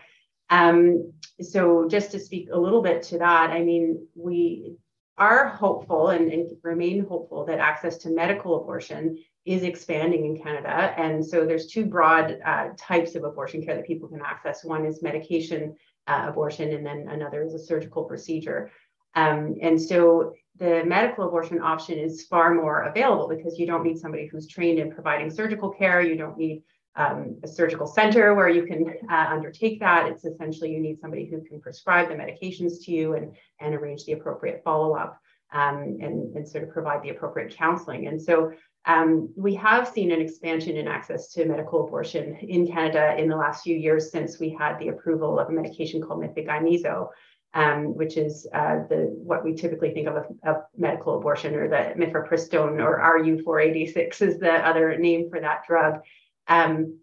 Um, so just to speak a little bit to that, I mean, we are hopeful and, and remain hopeful that access to medical abortion is expanding in Canada. And so there's two broad uh, types of abortion care that people can access. One is medication uh, abortion, and then another is a surgical procedure. Um, and so the medical abortion option is far more available because you don't need somebody who's trained in providing surgical care. You don't need um, a surgical center where you can uh, undertake that. It's essentially you need somebody who can prescribe the medications to you and, and arrange the appropriate follow up um, and, and sort of provide the appropriate counseling. And so um, we have seen an expansion in access to medical abortion in Canada in the last few years since we had the approval of a medication called Mifegymiso. Um, which is uh, the what we typically think of a, medical abortion, or the mifepristone, or RU486 is the other name for that drug. Um,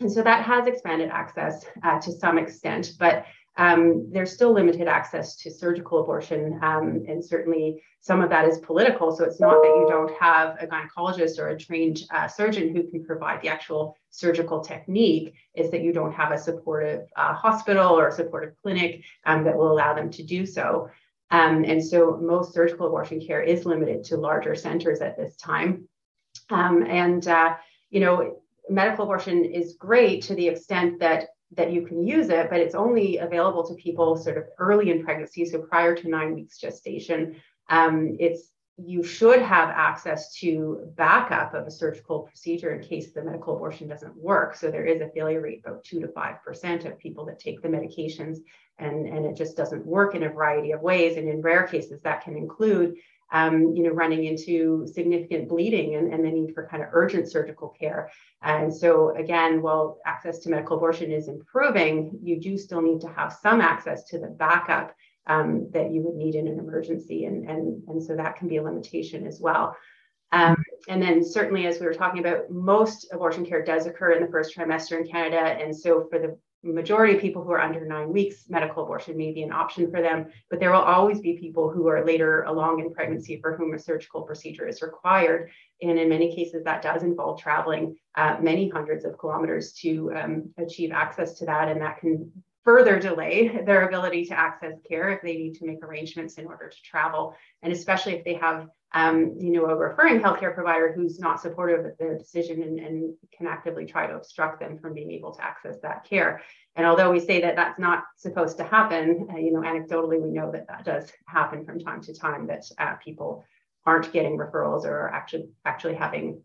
and so that has expanded access uh, to some extent, but um, there's still limited access to surgical abortion. Um, and certainly some of that is political. So it's not that you don't have a gynecologist or a trained uh, surgeon who can provide the actual surgical technique, is that you don't have a supportive uh, hospital or a supportive clinic um, that will allow them to do so. Um, and so most surgical abortion care is limited to larger centers at this time. Um, and, uh, you know, medical abortion is great to the extent that that you can use it, but it's only available to people sort of early in pregnancy, so prior to nine weeks gestation. Um, it's you should have access to backup of a surgical procedure in case the medical abortion doesn't work. So there is a failure rate about two to five percent of people that take the medications and, and it just doesn't work in a variety of ways. And in rare cases, that can include um, you know, running into significant bleeding and, and the need for kind of urgent surgical care. And so again, while access to medical abortion is improving, you do still need to have some access to the backup um, that you would need in an emergency. And, and, and so that can be a limitation as well. Um, and then certainly, as we were talking about, most abortion care does occur in the first trimester in Canada. And so for the majority of people who are under nine weeks, medical abortion may be an option for them, but there will always be people who are later along in pregnancy for whom a surgical procedure is required. And in many cases, that does involve traveling uh, many hundreds of kilometers to um, achieve access to that. And that can further delay [LAUGHS] their ability to access care if they need to make arrangements in order to travel. And especially if they have um, you know, a referring healthcare provider who's not supportive of the decision and, and, can actively try to obstruct them from being able to access that care. And although we say that that's not supposed to happen, uh, you know, anecdotally, we know that that does happen from time to time, that uh, people aren't getting referrals or are actually, actually having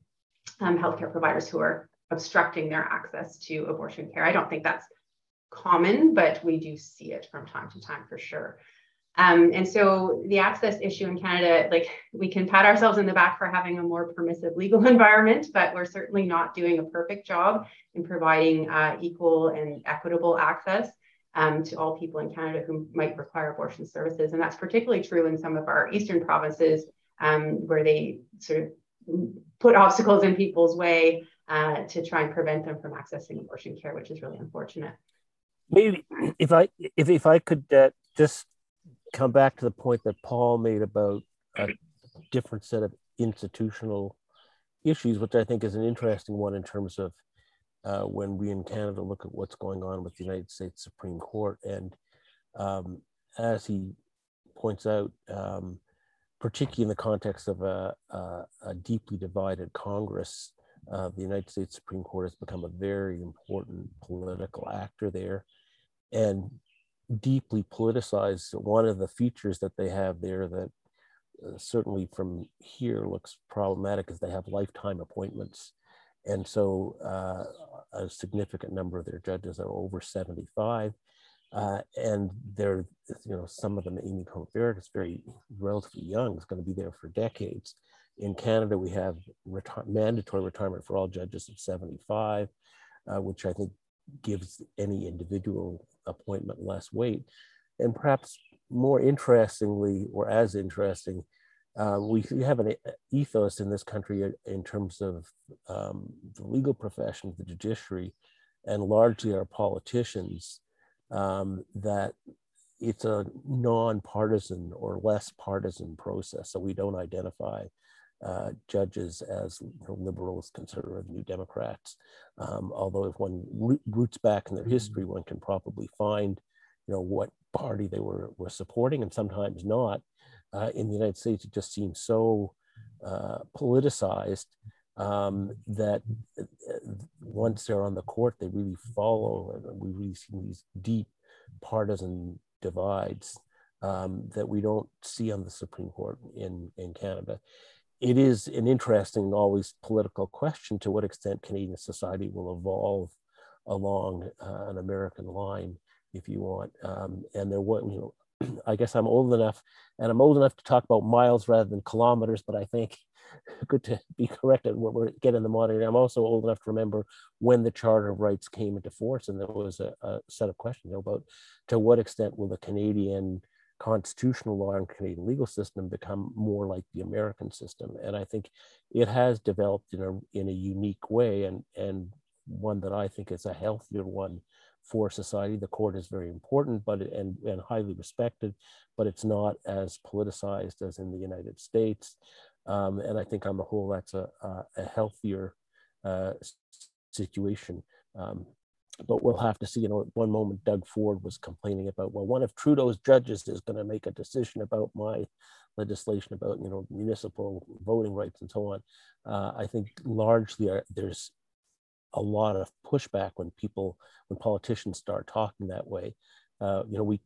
um, healthcare providers who are obstructing their access to abortion care. I don't think that's common, but we do see it from time to time for sure. Um, and so the access issue in Canada, like we can pat ourselves in the back for having a more permissive legal [LAUGHS] environment, but we're certainly not doing a perfect job in providing uh, equal and equitable access um, to all people in Canada who might require abortion services. And that's particularly true in some of our eastern provinces um, where they sort of put obstacles in people's way uh, to try and prevent them from accessing abortion care, which is really unfortunate. Maybe if I if if I could uh, just come back to the point that Paul made about a different set of institutional issues, which I think is an interesting one in terms of uh, when we in Canada look at what's going on with the United States Supreme Court. And um, as he points out, um, particularly in the context of a, a, a deeply divided Congress, uh, the United States Supreme Court has become a very important political actor there and deeply politicized. One of the features that they have there that uh, certainly from here looks problematic is they have lifetime appointments. And so uh, a significant number of their judges are over 75. Uh, and they're, you know, some of them, Amy Coney Barrett is very relatively young, is going to be there for decades. In Canada, we have reti- mandatory retirement for all judges of 75, uh, which I think gives any individual appointment less weight. And perhaps more interestingly, or as interesting, uh, we, we, have an ethos in this country in terms of um, the legal profession, the judiciary, and largely our politicians um, that it's a non-partisan or less partisan process. So we don't identify uh, judges as you know, liberals, conservative, New Democrats. Um, although if one roots back in their history, one can probably find, you know, what party they were were supporting, and sometimes not. Uh, in the United States, it just seems so uh, politicized um, that uh, once they're on the court, they really follow, and we really see these deep partisan divides um, that we don't see on the Supreme Court in, in Canada. It is an interesting, always political question to what extent Canadian society will evolve along uh, an American line, if you want. Um, and there was, you know, [CLEARS THROAT] I guess I'm old enough, and I'm old enough to talk about miles rather than kilometers, but I think [LAUGHS] good to be corrected when we're getting the modern. I'm also old enough to remember when the Charter of Rights came into force, and there was a, a set of questions about to what extent will the Canadian constitutional law and Canadian legal system become more like the American system. And I think it has developed in a in a unique way, and and one that I think is a healthier one for society. The court is very important, but and and highly respected, but it's not as politicized as in the United States. Um, and I think on the whole, that's a, a, healthier uh, situation. Um, but we'll have to see. You know, at one moment, Doug Ford was complaining about, well, one of Trudeau's judges is going to make a decision about my legislation about, you know, municipal voting rights and so on. Uh, I think largely uh, there's a lot of pushback when people, when politicians start talking that way. Uh, you know, we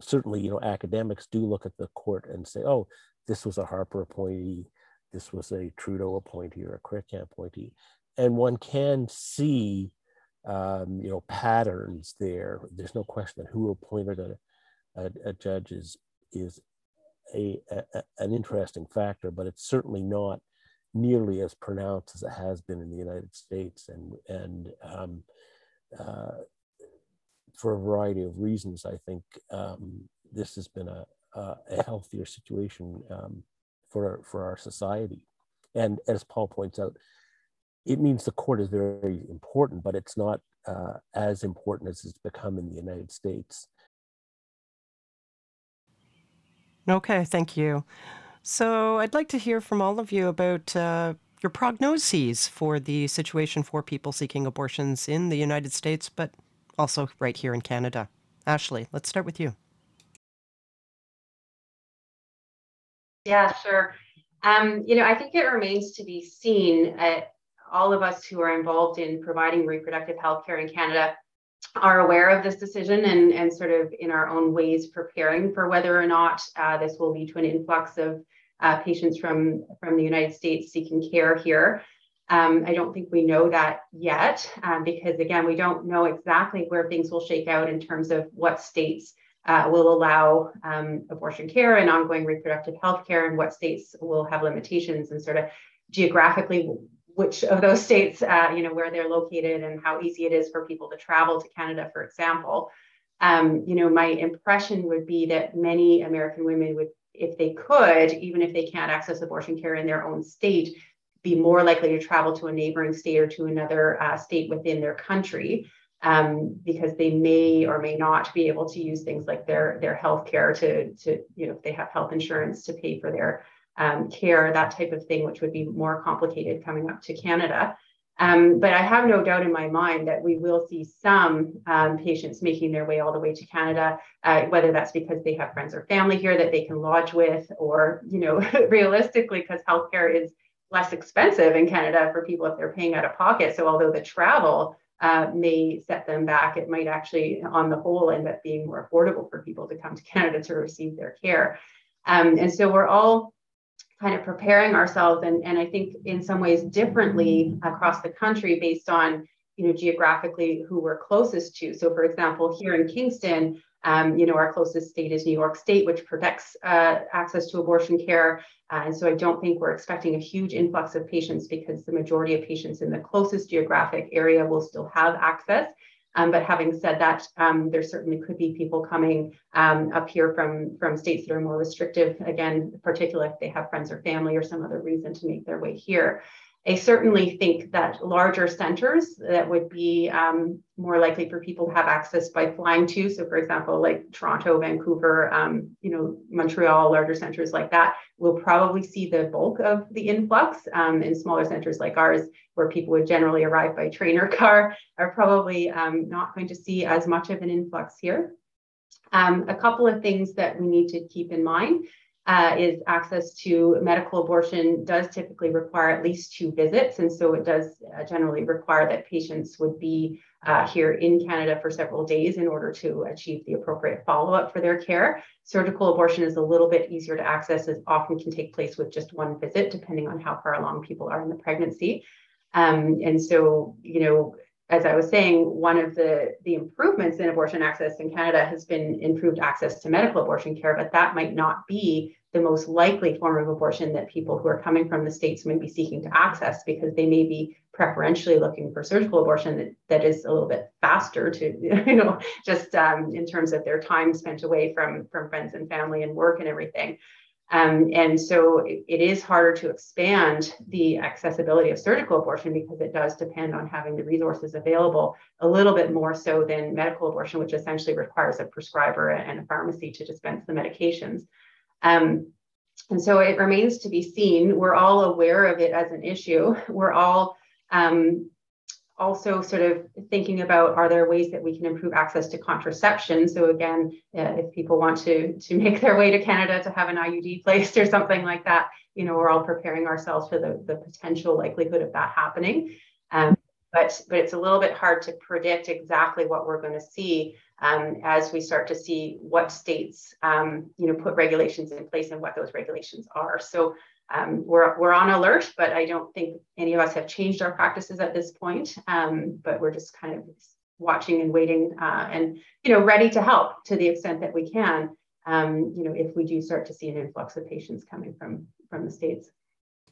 certainly, you know, academics do look at the court and say, oh, this was a Harper appointee, this was a Trudeau appointee or a Chrétien appointee. And one can see, um, you know, patterns there. There's no question that who appointed a, a, a judge is, is a, a, an interesting factor, but it's certainly not nearly as pronounced as it has been in the United States. And, and um, uh, for a variety of reasons, I think um, this has been a, a healthier situation um, for for our society. And as Paul points out, it means the court is very important, but it's not uh, as important as it's become in the United States. Okay, thank you. So I'd like to hear from all of you about uh, your prognoses for the situation for people seeking abortions in the United States, but also right here in Canada. Ashley, let's start with you. Yeah, sure. Um, you know, I think it remains to be seen. Uh, all of us who are involved in providing reproductive health care in Canada are aware of this decision and, and sort of in our own ways preparing for whether or not uh, this will lead to an influx of uh, patients from, from the United States seeking care here. Um, I don't think we know that yet um, because, again, we don't know exactly where things will shake out in terms of what states uh, will allow um, abortion care and ongoing reproductive health care, and what states will have limitations and sort of geographically which of those states, uh, you know, where they're located and how easy it is for people to travel to Canada, for example. Um, you know, my impression would be that many American women would, if they could, even if they can't access abortion care in their own state, be more likely to travel to a neighboring state or to another uh, state within their country um, because they may or may not be able to use things like their their health care to to you know if they have health insurance to pay for their um, care that type of thing which would be more complicated coming up to Canada. Um, but I have no doubt in my mind that we will see some um, patients making their way all the way to Canada, uh, whether that's because they have friends or family here that they can lodge with, or you know, [LAUGHS] realistically, because healthcare is less expensive in Canada for people if they're paying out of pocket. So although the travel uh, may set them back, it might actually, on the whole, end up being more affordable for people to come to Canada to receive their care. Um, and so we're all kind of preparing ourselves and, and I think in some ways differently across the country based on you know geographically who we're closest to. So for example, here in Kingston, um, you know, our closest state is New York State, which protects uh, access to abortion care. Uh, and so I don't think we're expecting a huge influx of patients because the majority of patients in the closest geographic area will still have access. Um, but having said that, um, there certainly could be people coming um, up here from, from states that are more restrictive, again, particularly if they have friends or family or some other reason to make their way here. I certainly think that larger centers that would be um, more likely for people to have access by flying to. So, for example, like Toronto, Vancouver, um, you know, Montreal, larger centers like that, will probably see the bulk of the influx. Um, in smaller centers like ours, where people would generally arrive by train or car, are probably um, not going to see as much of an influx here. Um, a couple of things that we need to keep in mind uh, is access to medical abortion does typically require at least two visits. And so it does uh, generally require that patients would be uh, here in Canada for several days in order to achieve the appropriate follow up for their care. Surgical abortion is a little bit easier to access, as often can take place with just one visit, depending on how far along people are in the pregnancy. Um, and so, you know, as I was saying, one of the, the improvements in abortion access in Canada has been improved access to medical abortion care, but that might not be the most likely form of abortion that people who are coming from the states may be seeking to access because they may be preferentially looking for surgical abortion that, that is a little bit faster to [LAUGHS] you know just um, in terms of their time spent away from from friends and family and work and everything um, and so it, it is harder to expand the accessibility of surgical abortion because it does depend on having the resources available a little bit more so than medical abortion, which essentially requires a prescriber and a pharmacy to dispense the medications. Um, and so it remains to be seen. We're all aware of it as an issue. We're all um, also sort of thinking about are there ways that we can improve access to contraception so again uh, if people want to to make their way to canada to have an iud placed or something like that you know we're all preparing ourselves for the, the potential likelihood of that happening um, but but it's a little bit hard to predict exactly what we're going to see um, as we start to see what states um, you know put regulations in place and what those regulations are so um, we're, we're on alert, but I don't think any of us have changed our practices at this point. Um, but we're just kind of watching and waiting uh, and, you know, ready to help to the extent that we can, um, you know, if we do start to see an influx of patients coming from, from the States.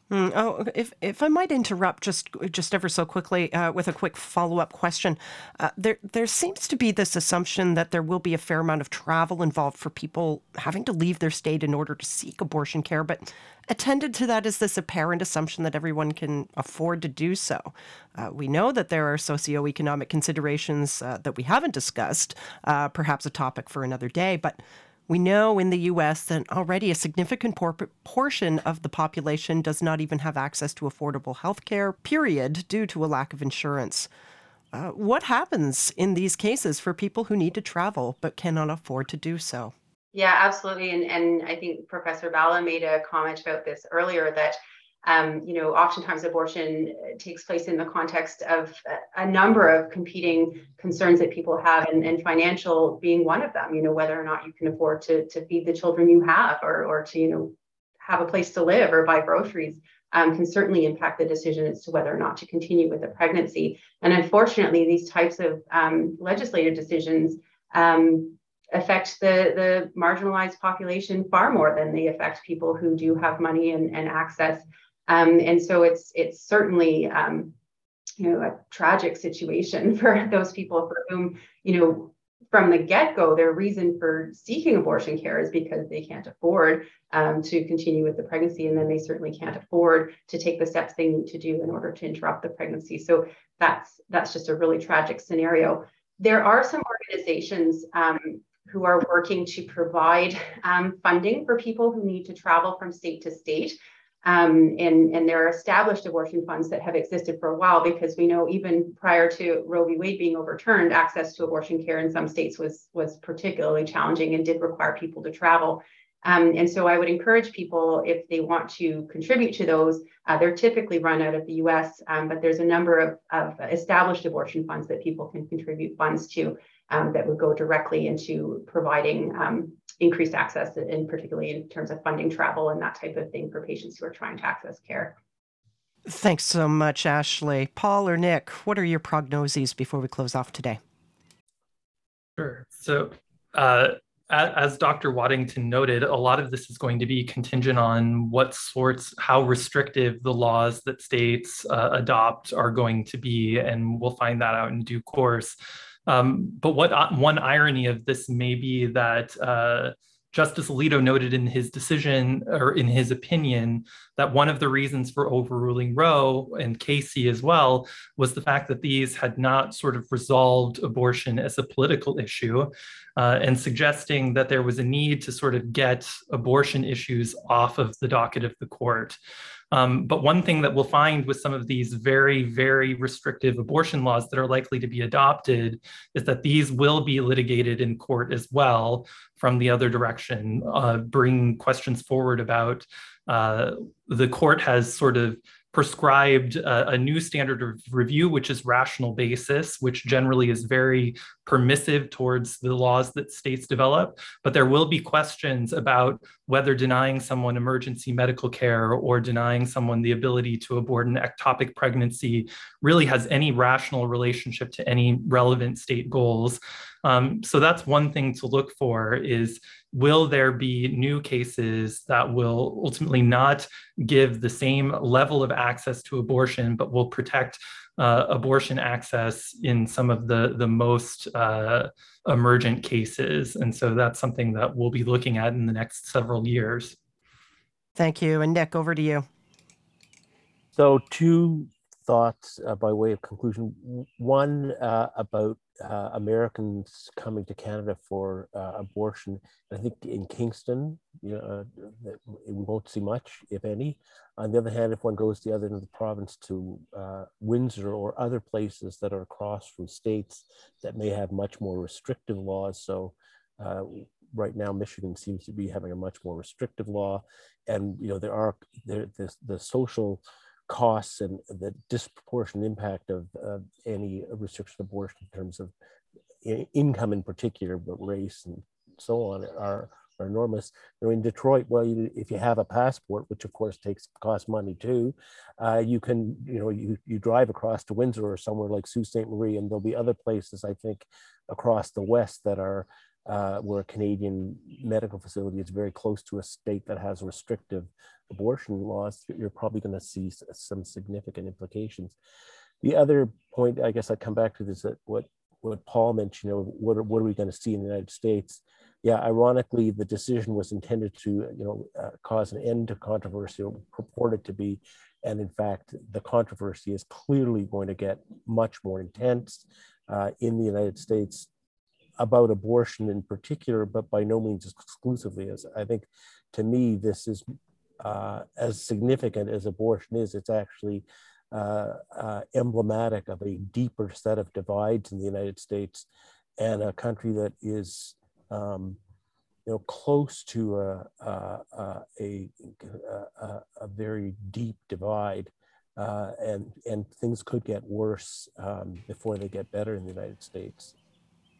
Mm, oh, if if I might interrupt just just ever so quickly uh, with a quick follow up question, uh, there there seems to be this assumption that there will be a fair amount of travel involved for people having to leave their state in order to seek abortion care, but attended to that is this apparent assumption that everyone can afford to do so. Uh, we know that there are socioeconomic considerations uh, that we haven't discussed, uh, perhaps a topic for another day, but we know in the US that already a significant por- portion of the population does not even have access to affordable health care, period, due to a lack of insurance. Uh, what happens in these cases for people who need to travel but cannot afford to do so? Yeah, absolutely. And, and I think Professor Bala made a comment about this earlier that um, you know, oftentimes abortion uh, takes place in the context of a, number of competing concerns that people have, and, and, financial being one of them. You know, whether or not you can afford to to feed the children you have, or or to you know have a place to live or buy groceries. Um, can certainly impact the decision as to whether or not to continue with the pregnancy. And unfortunately, these types of um, legislative decisions um, affect the, the marginalized population far more than they affect people who do have money and, and access um, and so it's it's certainly um, you know a tragic situation [LAUGHS] for those people for whom you know from the get-go, their reason for seeking abortion care is because they can't afford um, to continue with the pregnancy, and then they certainly can't afford to take the steps they need to do in order to interrupt the pregnancy. So that's that's just a really tragic scenario. There are some organizations um, who are working to provide um, funding for people who need to travel from state to state. Um, and, and there are established abortion funds that have existed for a while because we know even prior to Roe v. Wade being overturned, access to abortion care in some states was, was particularly challenging and did require people to travel. Um, and so I would encourage people if they want to contribute to those, uh, they're typically run out of the US, um, but there's a number of, of established abortion funds that people can contribute funds to um, that would go directly into providing um, increased access, and particularly in terms of funding travel and that type of thing for patients who are trying to access care. Thanks so much, Ashley. Paul or Nick, what are your prognoses before we close off today? Sure. So, uh, as Dr. Waddington noted, a lot of this is going to be contingent on what sorts, how restrictive the laws that states uh, adopt are going to be, and we'll find that out in due course. Um, but what uh, one irony of this may be that uh, Justice Alito noted in his decision or in his opinion that one of the reasons for overruling Roe and Casey as well was the fact that these had not sort of resolved abortion as a political issue uh, and suggesting that there was a need to sort of get abortion issues off of the docket of the court. Um, but one thing that we'll find with some of these very, very restrictive abortion laws that are likely to be adopted is that these will be litigated in court as well from the other direction, uh, bring questions forward about uh, the court has sort of prescribed a, a, new standard of review, which is rational basis, which generally is very permissive towards the laws that states develop. But there will be questions about whether denying someone emergency medical care or denying someone the ability to abort an ectopic pregnancy really has any rational relationship to any relevant state goals. Um, so that's one thing to look for is will there be new cases that will ultimately not give the same level of access to abortion, but will protect uh, abortion access in some of the, the most uh, emergent cases? And so that's something that we'll be looking at in the next several years. Thank you. And Nick, over to you. So, two thoughts uh, by way of conclusion. One uh, about uh, Americans coming to Canada for uh, abortion. I think in Kingston, you know, uh, we won't see much, if any. On the other hand, if one goes the other end of the province to uh, Windsor or other places that are across from states that may have much more restrictive laws, so right now Michigan seems to be having a much more restrictive law, and you know there are there the, the social costs and the disproportionate impact of uh, any restriction of abortion in terms of income in particular, but race and so on are, are enormous. You know, in Detroit, well, you, if you have a passport, which of course takes cost money too, uh, you can, you know, you, you drive across to Windsor or somewhere like Sault Ste. Marie, and there'll be other places, I think, across the West that are uh, where a Canadian medical facility is very close to a state that has restrictive abortion laws, you're probably going to see some significant implications. The other point, I guess I come back to this, that what what Paul mentioned, you know, what are, what are we going to see in the United States? Yeah, ironically, the decision was intended to, you know, uh, cause an end to controversy, or purported to be, and in fact, the controversy is clearly going to get much more intense uh, in the United States about abortion in particular, but by no means exclusively. As I think, to me, this is uh, as significant as abortion is. It's actually uh, uh, emblematic of a deeper set of divides in the United States and a country that is, um, you know, close to a a, a, a, a very deep divide. Uh, and and things could get worse um, before they get better in the United States.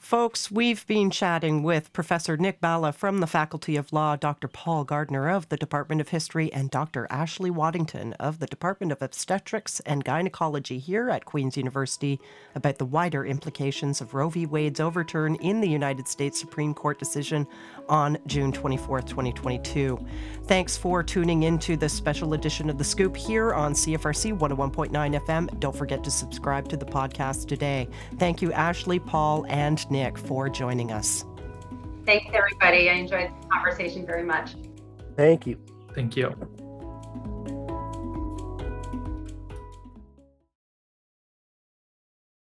Folks, we've been chatting with Professor Nick Bala from the Faculty of Law, Dr. Paul Gardner of the Department of History, and Dr. Ashley Waddington of the Department of Obstetrics and Gynecology here at Queen's University about the wider implications of Roe v. Wade's overturn in the United States Supreme Court decision on June 24, 2022. Thanks for tuning into this special edition of The Scoop here on CFRC 101.9 FM. Don't forget to subscribe to the podcast today. Thank you, Ashley, Paul, and Nick for joining us. Thanks, everybody. I enjoyed the conversation very much. Thank you. Thank you.